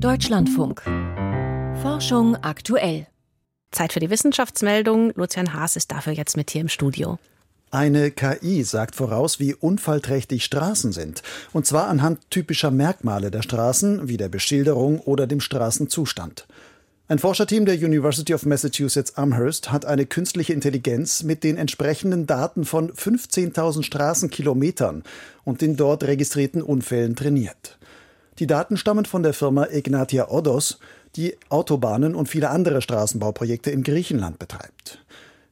Deutschlandfunk. Forschung aktuell. Zeit für die Wissenschaftsmeldung. Lucian Haas ist dafür jetzt mit hier im Studio. Eine KI sagt voraus, wie unfallträchtig Straßen sind. Und zwar anhand typischer Merkmale der Straßen, wie der Beschilderung oder dem Straßenzustand. Ein Forscherteam der University of Massachusetts Amherst hat eine künstliche Intelligenz mit den entsprechenden Daten von 15.000 Straßenkilometern und den dort registrierten Unfällen trainiert. Die Daten stammen von der Firma Ignatia Odos, die Autobahnen und viele andere Straßenbauprojekte in Griechenland betreibt.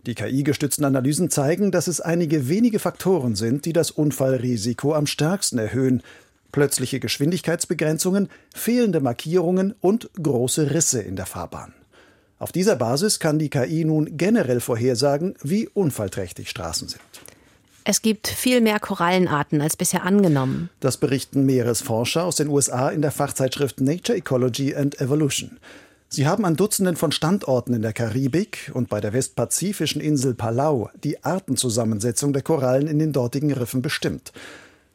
Die KI-gestützten Analysen zeigen, dass es einige wenige Faktoren sind, die das Unfallrisiko am stärksten erhöhen. Plötzliche Geschwindigkeitsbegrenzungen, fehlende Markierungen und große Risse in der Fahrbahn. Auf dieser Basis kann die KI nun generell vorhersagen, wie unfallträchtig Straßen sind. Es gibt viel mehr Korallenarten als bisher angenommen. Das berichten Meeresforscher aus den USA in der Fachzeitschrift Nature Ecology and Evolution. Sie haben an Dutzenden von Standorten in der Karibik und bei der westpazifischen Insel Palau die Artenzusammensetzung der Korallen in den dortigen Riffen bestimmt.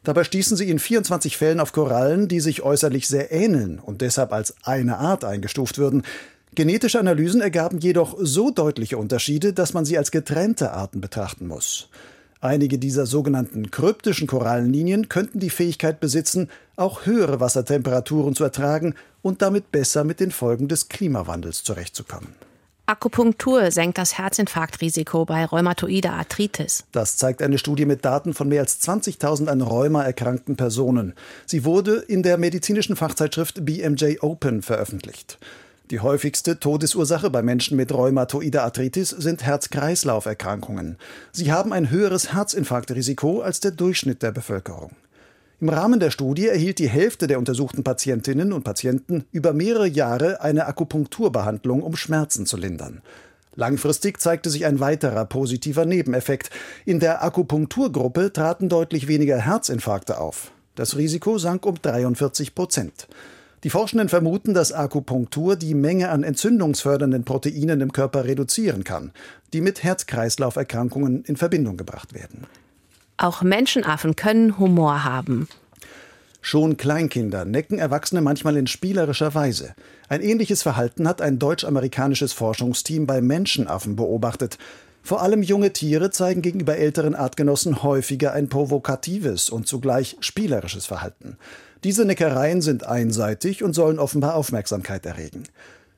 Dabei stießen sie in 24 Fällen auf Korallen, die sich äußerlich sehr ähneln und deshalb als eine Art eingestuft würden. Genetische Analysen ergaben jedoch so deutliche Unterschiede, dass man sie als getrennte Arten betrachten muss. Einige dieser sogenannten kryptischen Korallenlinien könnten die Fähigkeit besitzen, auch höhere Wassertemperaturen zu ertragen und damit besser mit den Folgen des Klimawandels zurechtzukommen. Akupunktur senkt das Herzinfarktrisiko bei rheumatoider Arthritis. Das zeigt eine Studie mit Daten von mehr als 20.000 an Rheuma erkrankten Personen. Sie wurde in der medizinischen Fachzeitschrift BMJ Open veröffentlicht. Die häufigste Todesursache bei Menschen mit rheumatoider Arthritis sind Herz-Kreislauf-Erkrankungen. Sie haben ein höheres Herzinfarktrisiko als der Durchschnitt der Bevölkerung. Im Rahmen der Studie erhielt die Hälfte der untersuchten Patientinnen und Patienten über mehrere Jahre eine Akupunkturbehandlung, um Schmerzen zu lindern. Langfristig zeigte sich ein weiterer positiver Nebeneffekt. In der Akupunkturgruppe traten deutlich weniger Herzinfarkte auf. Das Risiko sank um 43 Prozent. Die Forschenden vermuten, dass Akupunktur die Menge an entzündungsfördernden Proteinen im Körper reduzieren kann, die mit Herz-Kreislauf-Erkrankungen in Verbindung gebracht werden. Auch Menschenaffen können Humor haben. Schon Kleinkinder necken Erwachsene manchmal in spielerischer Weise. Ein ähnliches Verhalten hat ein deutsch-amerikanisches Forschungsteam bei Menschenaffen beobachtet. Vor allem junge Tiere zeigen gegenüber älteren Artgenossen häufiger ein provokatives und zugleich spielerisches Verhalten. Diese Neckereien sind einseitig und sollen offenbar Aufmerksamkeit erregen.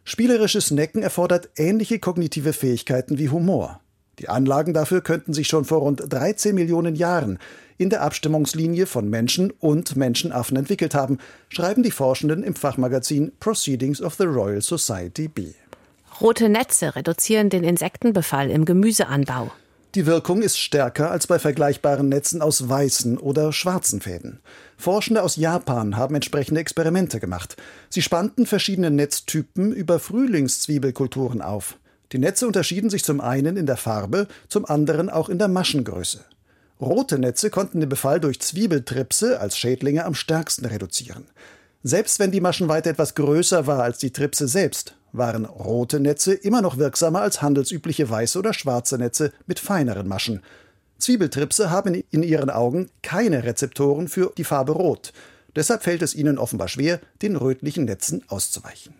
Spielerisches Necken erfordert ähnliche kognitive Fähigkeiten wie Humor. Die Anlagen dafür könnten sich schon vor rund 13 Millionen Jahren in der Abstimmungslinie von Menschen und Menschenaffen entwickelt haben, schreiben die Forschenden im Fachmagazin Proceedings of the Royal Society B. Rote Netze reduzieren den Insektenbefall im Gemüseanbau. Die Wirkung ist stärker als bei vergleichbaren Netzen aus weißen oder schwarzen Fäden. Forschende aus Japan haben entsprechende Experimente gemacht. Sie spannten verschiedene Netztypen über Frühlingszwiebelkulturen auf. Die Netze unterschieden sich zum einen in der Farbe, zum anderen auch in der Maschengröße. Rote Netze konnten den Befall durch Zwiebeltripse als Schädlinge am stärksten reduzieren. Selbst wenn die Maschenweite etwas größer war als die Tripse selbst, waren rote Netze immer noch wirksamer als handelsübliche weiße oder schwarze Netze mit feineren Maschen. Zwiebeltripse haben in ihren Augen keine Rezeptoren für die Farbe Rot. Deshalb fällt es ihnen offenbar schwer, den rötlichen Netzen auszuweichen.